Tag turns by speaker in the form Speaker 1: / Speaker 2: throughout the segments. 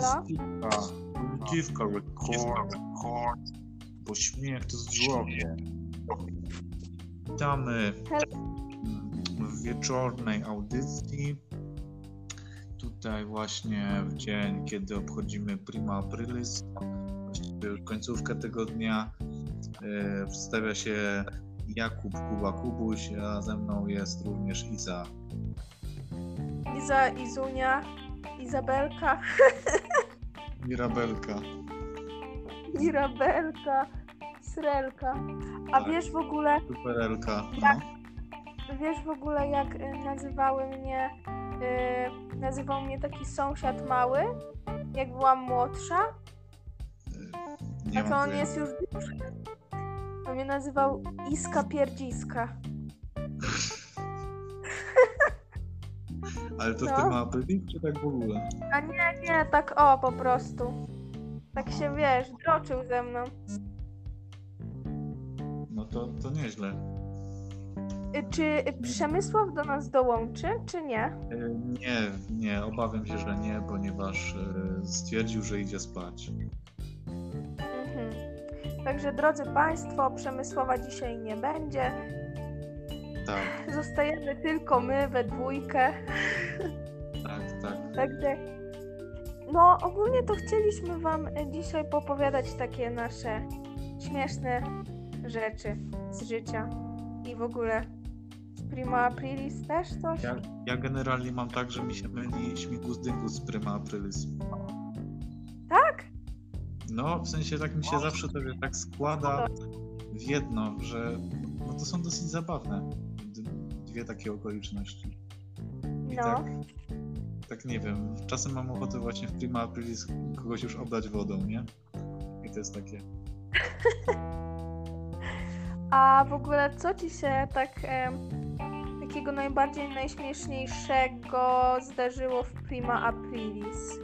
Speaker 1: Halo?
Speaker 2: Dziwka, dziwka, record, bo śmiech to zdrowie. Witamy w wieczornej audycji. Tutaj właśnie w dzień, kiedy obchodzimy Prima Aprilis, końcówkę tego dnia, e, przedstawia się Jakub Kuba Kubuś, a ze mną jest również Iza.
Speaker 1: Iza, Izunia, Izabelka,
Speaker 2: Mirabelka.
Speaker 1: Mirabelka, Srelka. A
Speaker 2: Tak.
Speaker 1: wiesz w ogóle,
Speaker 2: Superelka.
Speaker 1: Jak?
Speaker 2: No.
Speaker 1: wiesz w ogóle jak y, nazywały mnie, y, nazywał mnie taki sąsiad mały, jak byłam młodsza,
Speaker 2: Nie
Speaker 1: a to on jest już duży. On mnie nazywał Iska Pierdziska.
Speaker 2: Ale to
Speaker 1: No.
Speaker 2: w tym Aprilis, czy tak w ogóle?
Speaker 1: A nie, nie, tak o po prostu. Tak się wiesz, droczył ze mną.
Speaker 2: No to, to nieźle.
Speaker 1: Y, Czy y, Przemysław do nas dołączy, czy nie?
Speaker 2: E, Nie, nie, obawiam się, że nie, ponieważ e, stwierdził, że idzie spać.
Speaker 1: Mhm. Także drodzy Państwo, Przemysława dzisiaj nie będzie.
Speaker 2: Tak,
Speaker 1: Zostajemy tylko my we dwójkę.
Speaker 2: tak, tak.
Speaker 1: Także no ogólnie to chcieliśmy Wam dzisiaj popowiadać takie nasze śmieszne rzeczy z życia i w ogóle z Prima Aprilis też coś.
Speaker 2: Ja, ja generalnie mam tak, że mi się myli śmigus dyngus z Prima Aprilis.
Speaker 1: Tak?
Speaker 2: No, w sensie tak mi się zawsze to tak składa w jedno, że no to są dosyć zabawne. Dwie takie okoliczności. I
Speaker 1: No.
Speaker 2: tak, tak nie wiem, czasem mam ochotę właśnie w Prima Aprilis kogoś już oblać wodą, nie? I to jest takie.
Speaker 1: A w ogóle co Ci się tak em, takiego najbardziej najśmieszniejszego zdarzyło w Prima Aprilis?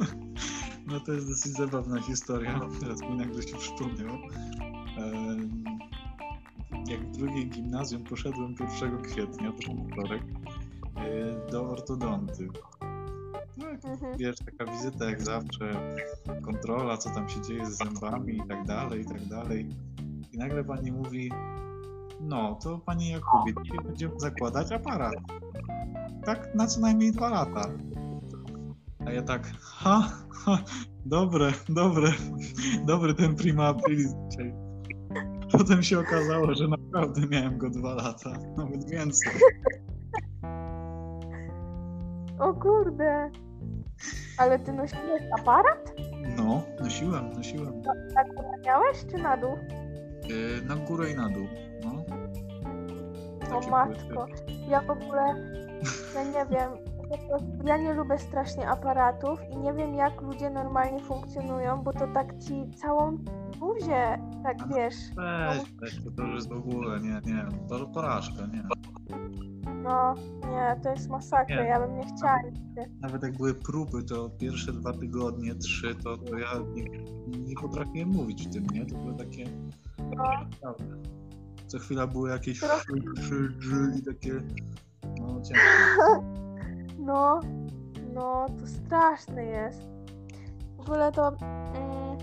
Speaker 2: No to jest dosyć zabawna historia. Teraz mi nagle się przypomniał. Em, Jak w drugiej gimnazjum poszedłem 1 kwietnia, to był wtorek, e, do ortodonty. No, jak
Speaker 1: Mhm.
Speaker 2: wiesz, taka wizyta jak zawsze, kontrola, co tam się dzieje z zębami i tak dalej, i tak dalej. I nagle pani mówi, no to panie Jakubie, dzisiaj będziemy zakładać aparat. Tak na co najmniej dwa lata. A ja tak, ha, ha dobre, dobre, dobry ten prima aprilis dzisiaj. Potem się okazało, że naprawdę miałem go dwa lata, nawet więcej.
Speaker 1: O kurde! Ale Ty nosiłeś aparat?
Speaker 2: No, nosiłem, nosiłem.
Speaker 1: Tak miałeś czy na dół?
Speaker 2: Yy, na górę i na dół. No.
Speaker 1: O matko, ja w ogóle, ja nie wiem, po prostu ja nie lubię strasznie aparatów i nie wiem jak ludzie normalnie funkcjonują, bo to tak ci całą buzię, tak
Speaker 2: no.
Speaker 1: wiesz,
Speaker 2: Weź, weź, to, to już jest w ogóle, nie, nie, to porażka, nie.
Speaker 1: no nie, to jest masakra,
Speaker 2: Nie.
Speaker 1: ja bym nie chciała nigdy.
Speaker 2: Nawet jak były próby, to pierwsze dwa tygodnie, trzy, to, to ja nie, nie potrafiłem mówić w tym, nie? To było takie
Speaker 1: No.
Speaker 2: Co chwila były jakieś
Speaker 1: Trochę.
Speaker 2: i takie, no ciężko.
Speaker 1: no, no, to straszne jest. W ogóle to mm,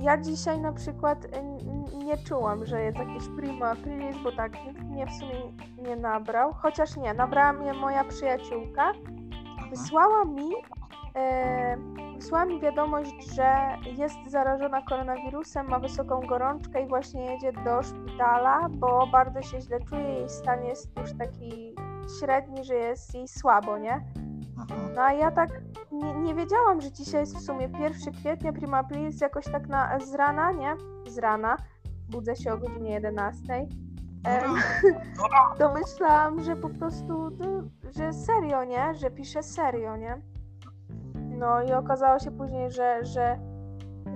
Speaker 1: ja dzisiaj na przykład y, nie czułam, że jest jakieś prima aprilis, bo tak nikt mnie w sumie nie nabrał, chociaż nie, nabrała mnie moja przyjaciółka, wysłała mi e, wysłała mi wiadomość, że jest zarażona koronawirusem, ma wysoką gorączkę i właśnie jedzie do szpitala, bo bardzo się źle czuje, jej stan jest już taki średni, że jest jej słabo, nie? No a ja tak nie, nie wiedziałam, że dzisiaj jest w sumie 1 kwietnia, prima aprilis, jakoś tak na, z rana, nie? Z rana, budzę się o godzinie 11. E, to myślałam, że po prostu, no, że serio, nie? Że pisze serio, nie? No i okazało się później, że, że,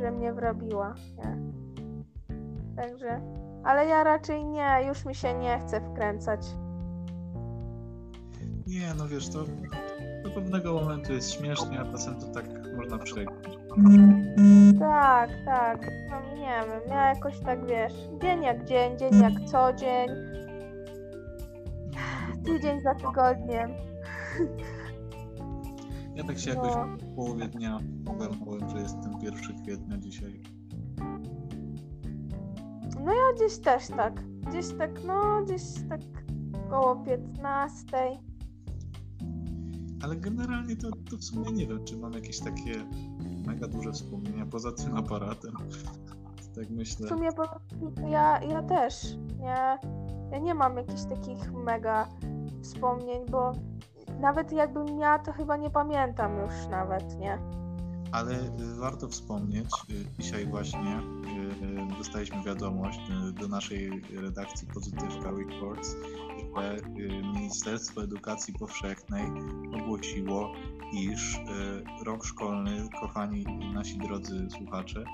Speaker 1: że mnie wrobiła, nie? Także, ale ja raczej nie, już mi się nie chce wkręcać.
Speaker 2: Nie, no wiesz, to do pewnego momentu jest śmiesznie, a czasem to tak można przejść.
Speaker 1: Tak, tak, no nie wiem, ja jakoś tak, wiesz, dzień jak dzień, dzień jak co dzień, tydzień za tygodniem.
Speaker 2: Ja tak się jakoś w połowie dnia ogarnąłem, że jest ten 1 kwietnia dzisiaj.
Speaker 1: No ja gdzieś też tak. Gdzieś tak, no gdzieś tak koło 15.
Speaker 2: Ale generalnie to, to w sumie nie wiem, czy mam jakieś takie mega duże wspomnienia poza tym aparatem. Tak myślę.
Speaker 1: W sumie ja, ja też. Ja, ja nie mam jakichś takich mega wspomnień, bo nawet jakbym miała, to chyba nie pamiętam już nawet, nie?
Speaker 2: Ale y, warto wspomnieć, y, dzisiaj właśnie y, dostaliśmy wiadomość do naszej redakcji Pozytywka Reports, że Ministerstwo Edukacji Powszechnej ogłosiło, iż rok szkolny, kochani nasi drodzy słuchacze,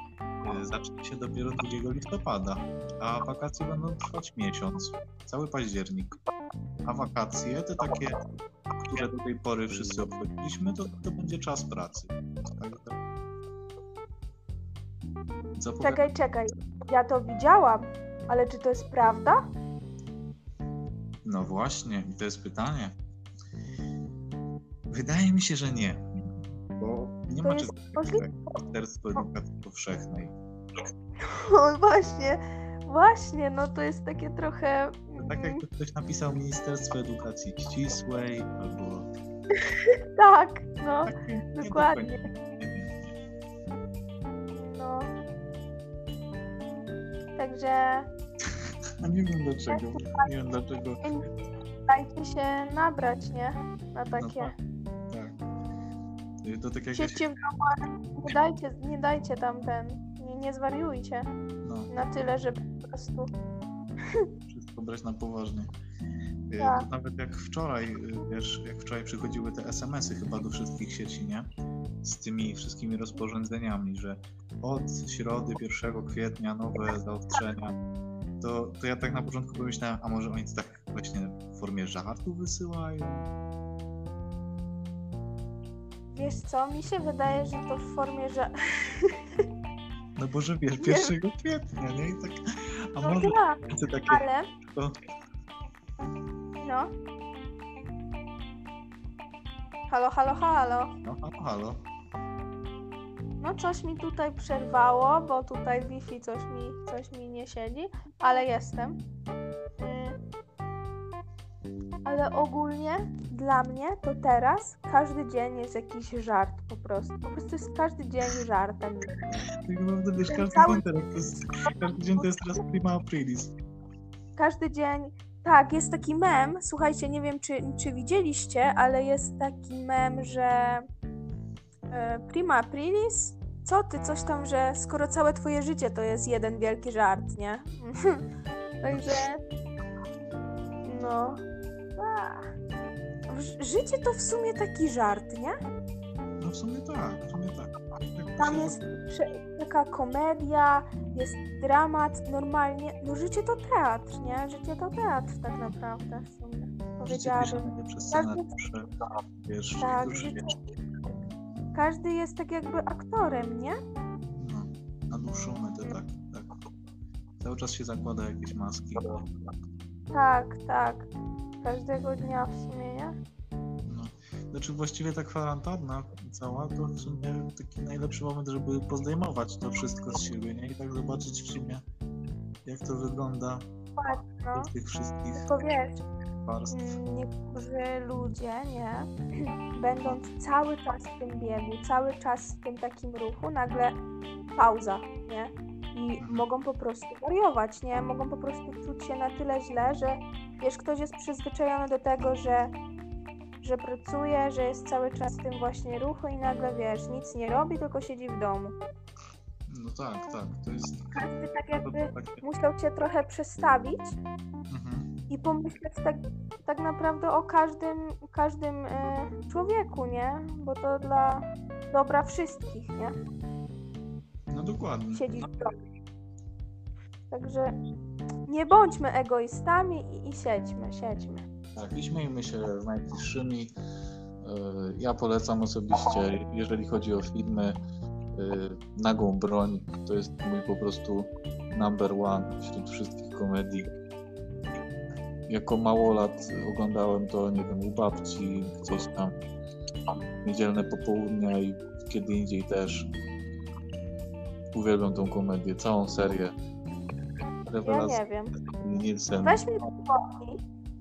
Speaker 2: zacznie się dopiero 2 listopada, a wakacje będą trwać miesiąc, cały październik. A wakacje to takie które do tej pory wszyscy obchodziliśmy, to, to będzie czas pracy. Tak, tak.
Speaker 1: Czekaj, czekaj. Ja to widziałam, ale czy to jest prawda?
Speaker 2: No właśnie, to jest pytanie. Wydaje mi się, że nie. Bo nie to ma czegoś takiego jak Ministerstwo Edukacji Powszechnej.
Speaker 1: No właśnie, właśnie, no to jest takie trochę
Speaker 2: tak jakby ktoś napisał Ministerstwo Edukacji Ścisłej albo...
Speaker 1: tak, no, dokładnie. No. Także...
Speaker 2: A nie wiem dlaczego. Nie wiem dlaczego.
Speaker 1: Dajcie się nabrać, nie? Na no takie...
Speaker 2: No, tak. To tak jak
Speaker 1: Siedźcie w domu, nie dajcie, nie dajcie tam ten... Nie, nie zwariujcie. No. Na tyle, żeby po prostu
Speaker 2: wszystko brać na poważnie. Y, tak. Nawet jak wczoraj, y, wiesz, jak wczoraj przychodziły te SMS-y chyba do wszystkich sieci, nie? Z tymi wszystkimi rozporządzeniami, że od środy 1 kwietnia nowe zaostrzenia. To, to ja tak na początku pomyślałem, a może oni to tak właśnie w formie żartu wysyłają?
Speaker 1: Wiesz co, mi się wydaje, że to w formie, że...
Speaker 2: No bo że wiesz, 1 kwietnia, nie? I tak a no może
Speaker 1: tak, takie... ale... To... No. Halo, halo, halo.
Speaker 2: No, halo, halo.
Speaker 1: No coś mi tutaj przerwało, bo tutaj Wi-Fi coś mi, coś mi nie siedzi, ale jestem. ale ogólnie dla mnie to teraz każdy dzień jest jakiś żart po prostu. Po prostu jest każdy dzień żartem.
Speaker 2: Tak naprawdę wiesz, każdy Cały... dzień teraz to jest, każdy dzień to jest teraz prima aprilis.
Speaker 1: Każdy dzień, tak, jest taki mem, słuchajcie, nie wiem czy, czy widzieliście, ale jest taki mem, że e, prima aprilis, co ty, coś tam, że skoro całe twoje życie to jest jeden wielki żart, nie? Także no, Życie to w sumie taki żart, nie?
Speaker 2: No w sumie tak, w sumie tak.
Speaker 1: Tam jest taka komedia, jest dramat, normalnie. No życie to teatr, nie? Życie to teatr tak naprawdę w sumie.
Speaker 2: Powiedziałabym. Przez scenariusze, wiesz,
Speaker 1: tak, każdy jest tak jakby aktorem, nie?
Speaker 2: No, naduszony to tak, tak. Cały czas się zakłada jakieś maski.
Speaker 1: Tak, tak każdego dnia w sumie.
Speaker 2: Znaczy właściwie ta kwarantanna cała to w sumie taki najlepszy moment, żeby pozdejmować to wszystko z siebie, nie? I tak zobaczyć w sumie jak to wygląda
Speaker 1: no.
Speaker 2: tych wszystkich
Speaker 1: Tylko wiesz, warstw. Mm, niektórzy ludzie, nie? Będąc cały czas w tym biegu, cały czas w tym takim ruchu, nagle pauza, nie? I mhm. mogą po prostu wariować, nie? Mogą po prostu czuć się na tyle źle, że wiesz, ktoś jest przyzwyczajony do tego, że, że pracuje, że jest cały czas w tym właśnie ruchu i nagle, wiesz, nic nie robi, tylko siedzi w domu.
Speaker 2: No tak, tak, to jest...
Speaker 1: Każdy tak jakby musiał cię trochę przestawić mhm. i pomyśleć tak, tak naprawdę o każdym, każdym e, człowieku, nie? Bo to dla dobra wszystkich, nie?
Speaker 2: No dokładnie.
Speaker 1: Siedzisz w domu. Także nie bądźmy egoistami i, i siedźmy, siedźmy.
Speaker 2: Tak, i śmiejmy się z najbliższymi. E, ja polecam osobiście, jeżeli chodzi o filmy, e, Nagą Broń. To jest mój po prostu number one wśród wszystkich komedii. Jako małolat oglądałem to, nie wiem, u babci, gdzieś tam. niedzielne popołudnia i kiedy indziej też. Uwielbiam tą komedię, całą serię.
Speaker 1: Ja
Speaker 2: Rewelacja.
Speaker 1: nie wiem.
Speaker 2: Nielsen.
Speaker 1: Weź mi.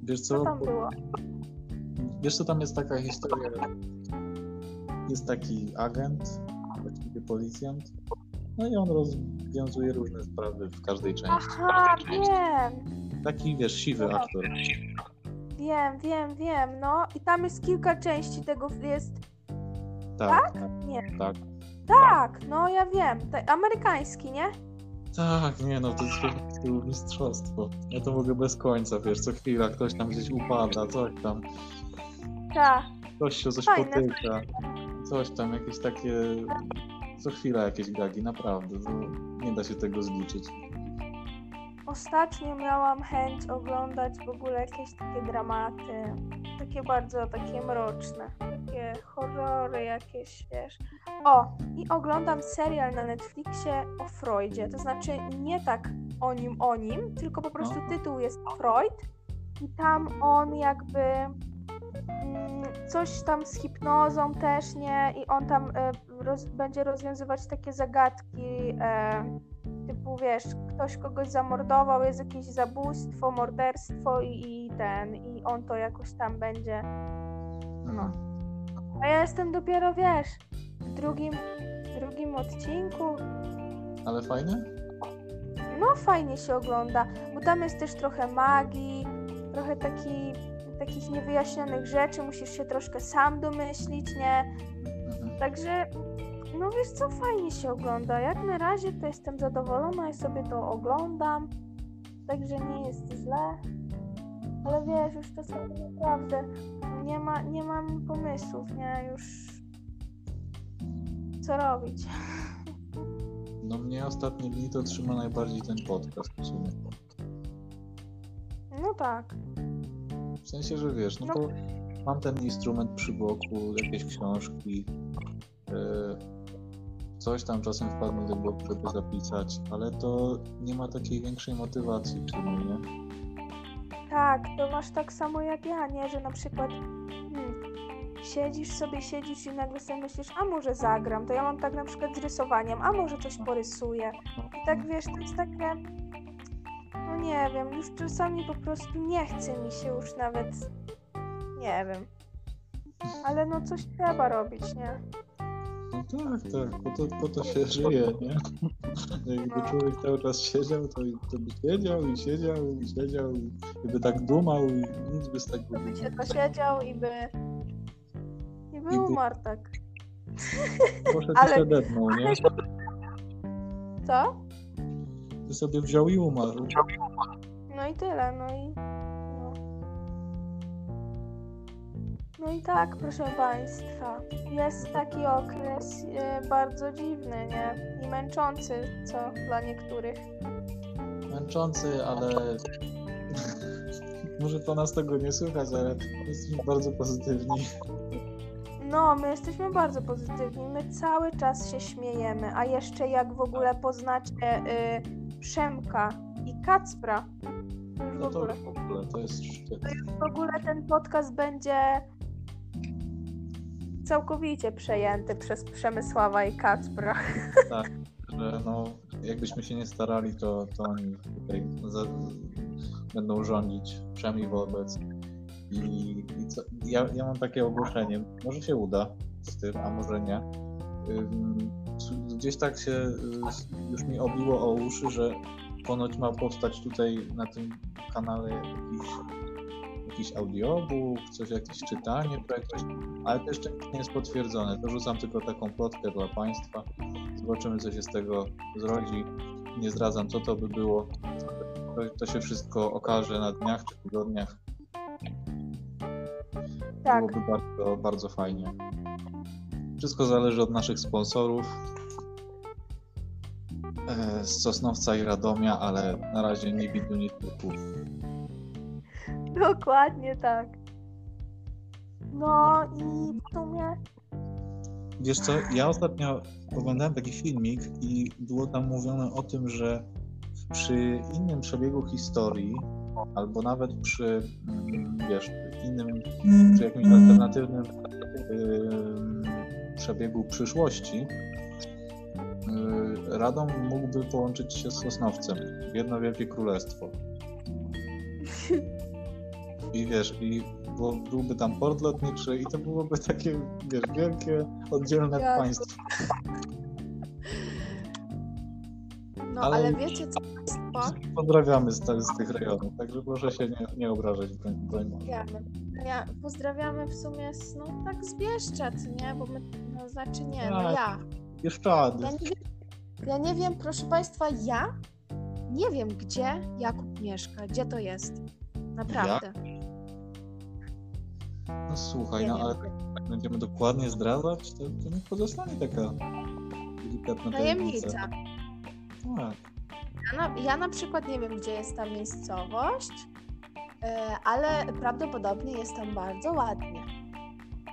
Speaker 2: Wiesz
Speaker 1: Co
Speaker 2: co?
Speaker 1: tam było?
Speaker 2: Wiesz co tam jest taka historia? Jest taki agent, właściwie policjant. No i on rozwiązuje różne sprawy w każdej części.
Speaker 1: Aha, wiem.
Speaker 2: Taki wiesz, siwy aktor.
Speaker 1: Wiem, wiem, wiem. No i tam jest kilka części tego. Jest.
Speaker 2: Tak,
Speaker 1: Nie.
Speaker 2: tak.
Speaker 1: Tak, no ja wiem. Amerykański, nie?
Speaker 2: Tak, nie no, to jest prostu mistrzostwo. Ja to mogę bez końca, wiesz, co chwila ktoś tam gdzieś upada, coś tam,
Speaker 1: Tak.
Speaker 2: ktoś się coś
Speaker 1: Fajne.
Speaker 2: potyka, coś tam, jakieś takie, co chwila jakieś gagi, naprawdę, to nie da się tego zliczyć.
Speaker 1: Ostatnio miałam chęć oglądać w ogóle jakieś takie dramaty. Takie bardzo takie mroczne. Takie horrory jakieś, wiesz. O, i oglądam serial na Netflixie o Freudzie. To znaczy nie tak o nim, o nim, tylko po prostu
Speaker 2: No.
Speaker 1: tytuł jest Freud. I tam on jakby mm, coś tam z hipnozą też, nie? I on tam e, roz, będzie rozwiązywać takie zagadki. E, typu wiesz, ktoś kogoś zamordował, jest jakieś zabójstwo, morderstwo i, i ten, i on to jakoś tam będzie. No. A ja jestem dopiero, wiesz, w drugim, w drugim odcinku.
Speaker 2: Ale fajne?
Speaker 1: No fajnie się ogląda, bo tam jest też trochę magii, trochę taki, takich niewyjaśnionych rzeczy, musisz się troszkę sam domyślić, nie?
Speaker 2: Mhm.
Speaker 1: Także, no wiesz co, fajnie się ogląda. Jak na razie to jestem zadowolona i sobie to oglądam. Także nie jest źle. Ale wiesz, już czasami naprawdę nie, ma, nie mam pomysłów, nie? Już co robić.
Speaker 2: No mnie ostatnie dni to trzyma najbardziej ten podcast w sumie.
Speaker 1: No tak.
Speaker 2: W sensie, że wiesz, no
Speaker 1: No.
Speaker 2: to mam ten instrument przy boku, jakieś książki, yy, coś tam czasem wpadnie do głowy, żeby zapisać, ale to nie ma takiej większej motywacji w sumie, nie?
Speaker 1: Tak, to masz tak samo jak ja, nie? Że na przykład hmm, siedzisz sobie, siedzisz i nagle sobie myślisz, a może zagram. To ja mam tak na przykład z rysowaniem, a może coś porysuję. I tak wiesz, to jest takie. No nie wiem, już czasami po prostu nie chce mi się już nawet. Nie wiem. Ale no coś trzeba robić, nie?
Speaker 2: No tak, tak, po to, po to się żyje, nie? Jakby
Speaker 1: No.
Speaker 2: człowiek cały czas siedział, to, to by siedział i siedział i siedział i by tak dumał i nic by z tego
Speaker 1: To
Speaker 2: nie
Speaker 1: się posiedział i by. I by
Speaker 2: I by-
Speaker 1: umarł tak.
Speaker 2: Poszedł
Speaker 1: Ale-
Speaker 2: się dednął, nie?
Speaker 1: Co?
Speaker 2: Ty sobie wziął i umarł.
Speaker 1: No i tyle, no i. No i tak, proszę Państwa, jest taki okres e, bardzo dziwny, nie? I męczący, co dla niektórych.
Speaker 2: Męczący, ale może po nas tego nie słychać, ale jesteśmy bardzo pozytywni.
Speaker 1: No, my jesteśmy bardzo pozytywni, my cały czas się śmiejemy, a jeszcze jak w ogóle poznacie y, Przemka i Kacpra, to już
Speaker 2: No to
Speaker 1: ogóle.
Speaker 2: w ogóle to jest szczyt.
Speaker 1: W ogóle ten podcast będzie całkowicie przejęty przez Przemysława i Kacpra.
Speaker 2: Że no, jakbyśmy się nie starali, to, to oni tutaj za, będą rządzić, przynajmniej wobec. I, i co, ja, ja mam takie ogłoszenie, może się uda z tym, a może nie. Gdzieś tak się y, już mi obiło o uszy, że ponoć ma powstać tutaj na tym kanale jakiś, jakiś audiobook, coś, jakieś czytanie, coś, ale to jeszcze nie jest potwierdzone. To rzucam tylko taką plotkę dla Państwa. Zobaczymy, co się z tego zrodzi. Nie zdradzam, co to by było. To, to się wszystko okaże na dniach czy tygodniach.
Speaker 1: Tak,
Speaker 2: Byłoby bardzo, bardzo fajnie. Wszystko zależy od naszych sponsorów e, z Sosnowca i Radomia, ale na razie nie widu, nie słychu.
Speaker 1: Dokładnie tak. No i w sumie
Speaker 2: Wiesz co, ja ostatnio oglądałem taki filmik i było tam mówione o tym, że przy innym przebiegu historii albo nawet przy, mm, wiesz, innym, przy jakimś alternatywnym yy, przebiegu przyszłości, yy, Radom mógłby połączyć się z Sosnowcem w jedno wielkie królestwo. I wiesz, i bo byłby tam port lotniczy i to byłoby takie, wiesz, wielkie, oddzielne
Speaker 3: Ja-
Speaker 2: państwo.
Speaker 3: No
Speaker 2: Ale-
Speaker 3: ale, wiecie co?
Speaker 2: Pozdrawiamy z, z tych rejonów, także proszę się nie, nie obrażać, broń, broń.
Speaker 3: Ja, ja pozdrawiamy w sumie z, no tak z Bieszczad, nie? Bo my, no znaczy nie, no
Speaker 2: Tak.
Speaker 3: ja.
Speaker 2: Bieszczady.
Speaker 3: Ja nie, wiem, ja nie wiem, proszę Państwa, ja nie wiem, gdzie Jakub mieszka, gdzie to jest. Naprawdę.
Speaker 2: No słuchaj,
Speaker 3: Nie
Speaker 2: no
Speaker 3: wiem.
Speaker 2: ale jak będziemy dokładnie zdradzać, to, to niech pozostanie taka delikatna tajemnica.
Speaker 3: Tajemnica.
Speaker 2: Tak.
Speaker 3: Ja na, ja na przykład nie wiem, gdzie jest ta miejscowość, e, ale prawdopodobnie jest tam bardzo ładnie.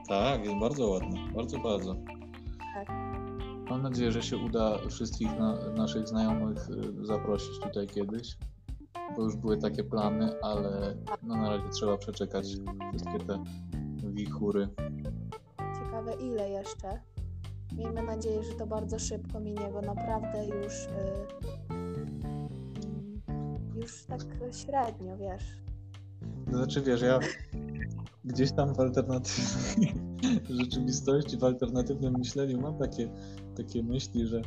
Speaker 2: tak, jest bardzo ładnie, bardzo, bardzo.
Speaker 3: Tak.
Speaker 2: Mam nadzieję, że się uda wszystkich na, naszych znajomych y, zaprosić tutaj kiedyś, bo już były takie plany, ale no na razie trzeba przeczekać wszystkie te wichury.
Speaker 3: Ciekawe ile jeszcze. Miejmy nadzieję, że to bardzo szybko minie, bo naprawdę już y, mm, już tak średnio, wiesz.
Speaker 2: To znaczy, wiesz, ja gdzieś tam w alternatywnej rzeczywistości, w alternatywnym myśleniu mam takie, takie myśli, że,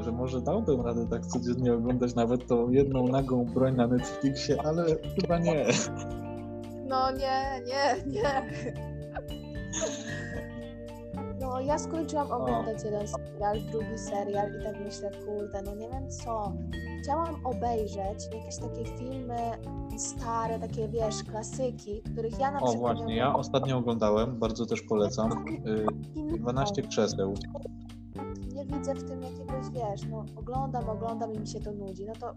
Speaker 2: że może dałbym radę tak codziennie oglądać nawet tą jedną nagą broń na Netflixie, ale chyba nie.
Speaker 3: No nie, nie, nie. No ja skończyłam oglądać jeden serial, drugi serial i tak myślę, kurde, no nie wiem co. Chciałam obejrzeć jakieś takie filmy stare, takie wiesz, klasyki, których ja na
Speaker 2: O
Speaker 3: przykład
Speaker 2: właśnie,
Speaker 3: nie
Speaker 2: ja ostatnio oglądałem, bardzo też polecam, y, 12 krzeseł.
Speaker 3: Nie widzę w tym jakiegoś, wiesz, no oglądam, oglądam i mi się to nudzi. No to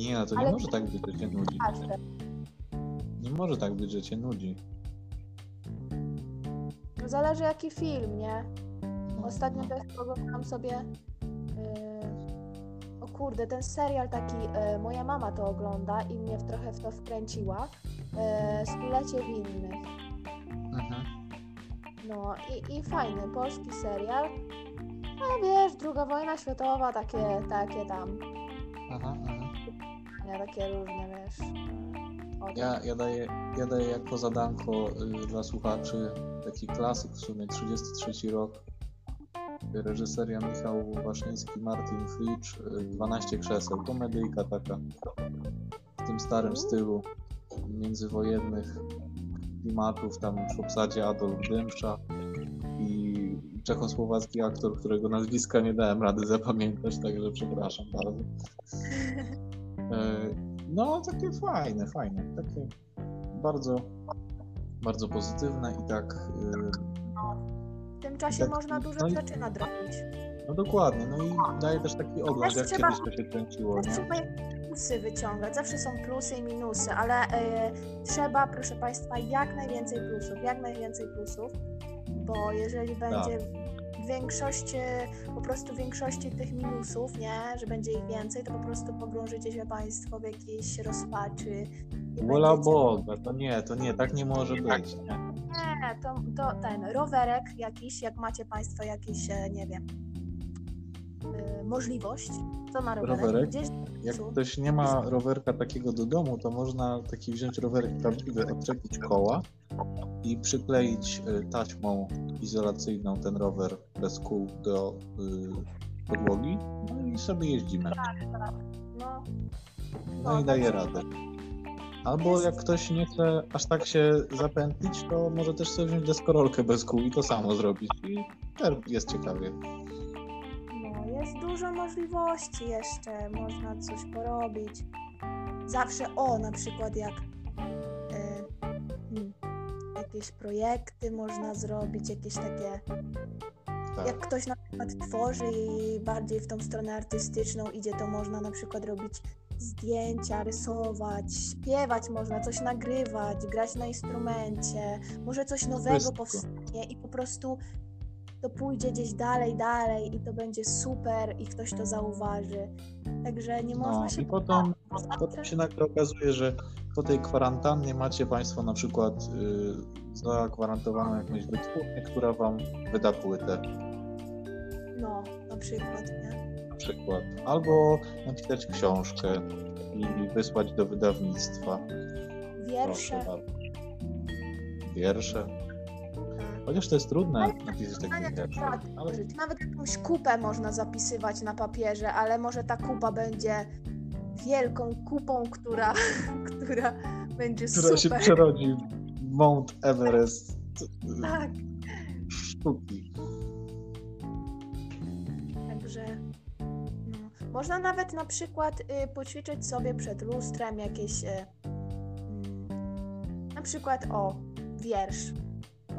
Speaker 2: Nie, no to nie
Speaker 3: Ale-
Speaker 2: może tak być, że cię nudzi. Nie może tak być, że cię nudzi.
Speaker 3: No zależy jaki film, nie?
Speaker 2: No,
Speaker 3: Ostatnio
Speaker 2: no.
Speaker 3: też oglądałam sobie. Yy... O kurde, ten serial taki, yy, moja mama to ogląda i mnie trochę w to wkręciła. Yy, Stulecie winnych.
Speaker 2: Mhm.
Speaker 3: No i, i fajny, polski serial. A wiesz, druga wojna światowa, takie, takie tam,
Speaker 2: Aha, aha.
Speaker 3: Takie różne, wiesz.
Speaker 2: Ja, ja, daję, ja daję jako zadanko y, dla słuchaczy taki klasyk w sumie, 33 rok. Reżyseria Michał Waszyński, Martin Fritsch, y, 12 krzeseł. Komedyjka taka w tym starym stylu międzywojennych klimatów. Tam w obsadzie Adolf Dymsza i czechosłowacki aktor, którego nazwiska nie dałem rady zapamiętać, także przepraszam bardzo. E, No, takie fajne, fajne, takie bardzo, bardzo pozytywne i tak, y,
Speaker 3: W tym czasie
Speaker 2: tak,
Speaker 3: można dużo
Speaker 2: no i-
Speaker 3: rzeczy nadrobić.
Speaker 2: no dokładnie, no i daje też taki odgłos, jak
Speaker 3: trzeba-
Speaker 2: kiedyś to się kręciło,
Speaker 3: Też trzeba plusy wyciągać. Zawsze są plusy i minusy, ale e, trzeba, proszę Państwa, jak najwięcej plusów, jak najwięcej plusów, bo jeżeli będzie większość, po prostu większości tych minusów, nie, że będzie ich więcej, to po prostu pogrążycie się Państwo w jakiejś rozpaczy.
Speaker 2: Wola
Speaker 3: będziecie-
Speaker 2: Boga, to nie, to nie, tak nie może być, nie?
Speaker 3: Nie, to, to ten rowerek jakiś, jak macie Państwo jakieś, e, nie wiem, e, możliwość, to na rowerek,
Speaker 2: Rowerek?
Speaker 3: gdzieś
Speaker 2: Jak ktoś nie ma rowerka takiego do domu, to można taki wziąć rowerek prawdziwy, odczepić koła i przykleić y, taśmą izolacyjną ten rower bez kół do y, podłogi no i sobie jeździmy.
Speaker 3: no,
Speaker 2: No
Speaker 3: No,
Speaker 2: i daje
Speaker 3: tak.
Speaker 2: radę. Albo jak ktoś nie chce aż tak się zapętlić, to może też sobie wziąć deskorolkę bez kół i to samo zrobić. I też jest ciekawie.
Speaker 3: Jest dużo możliwości jeszcze, można coś porobić. Zawsze, o, na przykład jak e, hmm, jakieś projekty można zrobić, jakieś takie,
Speaker 2: Tak.
Speaker 3: jak ktoś na przykład tworzy i bardziej w tą stronę artystyczną idzie, to można na przykład robić zdjęcia, rysować, śpiewać można, coś nagrywać, grać na instrumencie, może coś nowego
Speaker 2: Wszystko.
Speaker 3: powstanie i po prostu to pójdzie gdzieś dalej, dalej i to będzie super i ktoś to zauważy. Także nie można
Speaker 2: No
Speaker 3: się
Speaker 2: i potem, potem się nagle okazuje, że po tej kwarantannie macie Państwo na przykład y, zagwarantowaną jakąś wytwórnię, która Wam wyda płytę
Speaker 3: No, na przykład, nie?
Speaker 2: na przykład. Albo napisać książkę i wysłać do wydawnictwa.
Speaker 3: Wiersze.
Speaker 2: Proszę bardzo. Wiersze.
Speaker 3: Tak.
Speaker 2: Chociaż to jest trudne napisać
Speaker 3: Ale
Speaker 2: takie wiersze.
Speaker 3: tak,
Speaker 2: Ale
Speaker 3: Nawet jakąś kupę można zapisywać na papierze, ale może ta kupa będzie wielką kupą, która, która będzie
Speaker 2: która się
Speaker 3: super.
Speaker 2: przerodzi w Mount Everest
Speaker 3: Tak,
Speaker 2: sztuki.
Speaker 3: także no. można nawet na przykład y, poćwiczyć sobie przed lustrem jakieś y, mm, na przykład o wiersz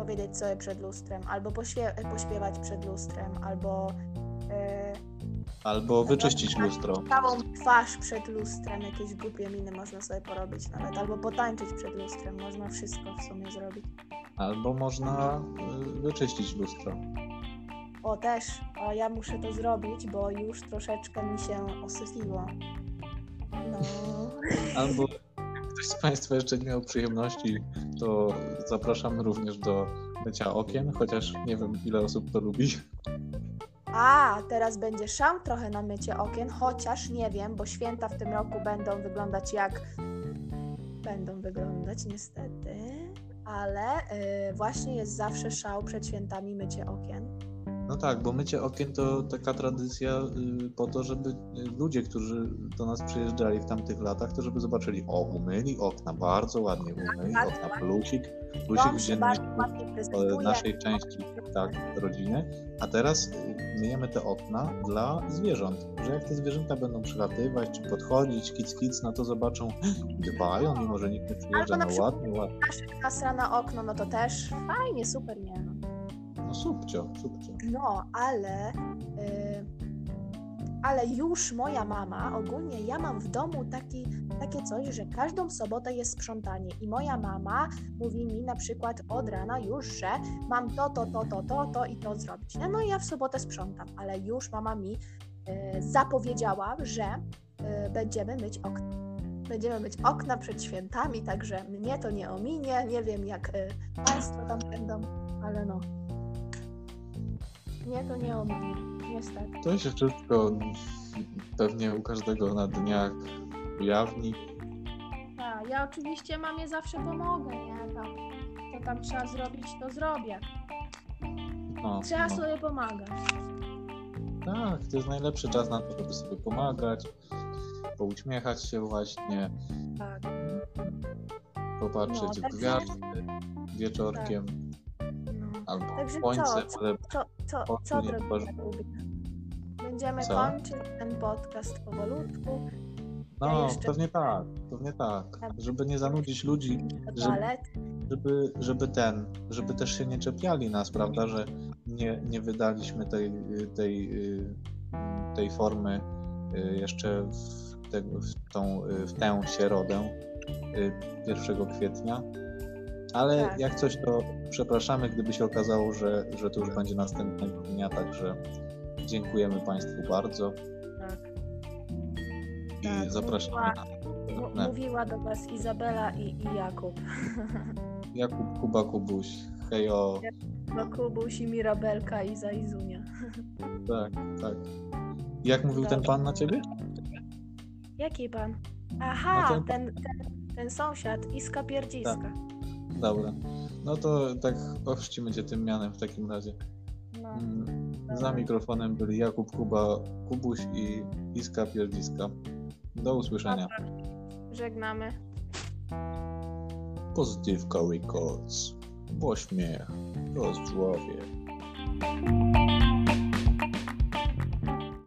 Speaker 3: powiedzieć sobie przed lustrem, albo poświe- pośpiewać przed lustrem, albo y,
Speaker 2: Albo wyczyścić lustro.
Speaker 3: całą twarz przed lustrem, jakieś głupie miny można sobie porobić nawet, albo potańczyć przed lustrem, można wszystko w sumie zrobić.
Speaker 2: Albo można y, wyczyścić lustro.
Speaker 3: O też, o ja muszę to zrobić, bo już troszeczkę mi się osyfiło. No,
Speaker 2: Albo ktoś z Państwa jeszcze nie miał przyjemności, to zapraszamy również do mycia okien, chociaż nie wiem ile osób to lubi.
Speaker 3: a teraz będzie szał trochę na mycie okien, chociaż nie wiem, bo święta w tym roku będą wyglądać jak będą wyglądać niestety, ale y, właśnie jest zawsze szał przed świętami mycie okien.
Speaker 2: No tak, bo mycie okien to taka tradycja y, po to, żeby y, ludzie, którzy do nas przyjeżdżali w tamtych latach, to żeby zobaczyli, o, umyli okna, bardzo ładnie umyli
Speaker 3: bardzo
Speaker 2: okna, plusik, plusik w dzienniku
Speaker 3: prezentuje.
Speaker 2: naszej części tak, rodziny, a teraz y, myjemy te okna dla zwierząt, że jak te zwierzęta będą przylatywać, czy podchodzić, kic kic, no to zobaczą, dbają, mimo że nikt nie przyjeżdża,
Speaker 3: na
Speaker 2: no ładnie, ładnie,
Speaker 3: Nasra na okno, no to też fajnie, super, nie no.
Speaker 2: No subcio, subcio.
Speaker 3: No, ale. y, ale już moja mama, ogólnie ja mam w domu taki, takie coś, że każdą sobotę jest sprzątanie i moja mama mówi mi na przykład od rana już, że mam to, to, to, to, to, to i to zrobić. No, no i ja w sobotę sprzątam, ale już mama mi y, zapowiedziała, że y, będziemy myć okna. Będziemy myć okna przed świętami, także mnie to nie ominie. Nie wiem, jak y, Państwo tam będą, ale no. Mnie to nie ominie, niestety.
Speaker 2: To się wszystko pewnie u każdego na dniach ujawni.
Speaker 1: Tak, ja oczywiście mamie zawsze pomogę, nie? Tam, co tam trzeba zrobić, to zrobię.
Speaker 2: No,
Speaker 1: Trzeba
Speaker 2: no.
Speaker 1: sobie pomagać.
Speaker 2: Tak, to jest najlepszy czas na to, żeby sobie pomagać, pouśmiechać się właśnie,
Speaker 3: Tak.
Speaker 2: popatrzeć
Speaker 3: No,
Speaker 2: w
Speaker 3: tak.
Speaker 2: gwiazdy wieczorkiem
Speaker 3: No.
Speaker 2: albo
Speaker 3: Także
Speaker 2: słońce,
Speaker 3: co? Co, co, co
Speaker 2: tworzy.
Speaker 3: Kubik? Będziemy
Speaker 2: Co?
Speaker 3: kończyć ten podcast powolutku.
Speaker 2: no
Speaker 3: jeszcze-
Speaker 2: pewnie tak, pewnie tak, żeby nie zanudzić ludzi,
Speaker 3: Do
Speaker 2: Że-
Speaker 3: toalety.
Speaker 2: żeby, żeby ten, żeby też się nie czepiali nas, prawda, że nie, nie wydaliśmy tej, tej, y, tej formy y, jeszcze w, te, w, tą, y, w tę środę y, 1 kwietnia. Ale
Speaker 3: Tak.
Speaker 2: jak coś, to przepraszamy, gdyby się okazało, że, że to już będzie następnego dnia, także dziękujemy Państwu bardzo
Speaker 3: Tak.
Speaker 2: i
Speaker 3: Tak,
Speaker 2: zapraszamy
Speaker 3: mówiła-
Speaker 2: na
Speaker 3: mówiła do Was Izabela i, i Jakub.
Speaker 2: Jakub, Kuba, Kubuś, hejo,
Speaker 3: No Kubuś i Mirabelka i Zaizunia.
Speaker 2: tak, tak. Jak mówił ten pan na ciebie?
Speaker 3: Jaki pan? Aha,
Speaker 2: No to-
Speaker 3: ten, ten, ten sąsiad, Iska Pierdziska.
Speaker 2: Dobra. No to tak ochrzcimy cię tym mianem w takim razie.
Speaker 3: No.
Speaker 2: Mm, Za mikrofonem byli Jakub Kuba, Kubuś i Iska Pierdziska. Do usłyszenia.
Speaker 3: Żegnamy.
Speaker 2: Pozytywka Records. Pośmiech. To zdrowie.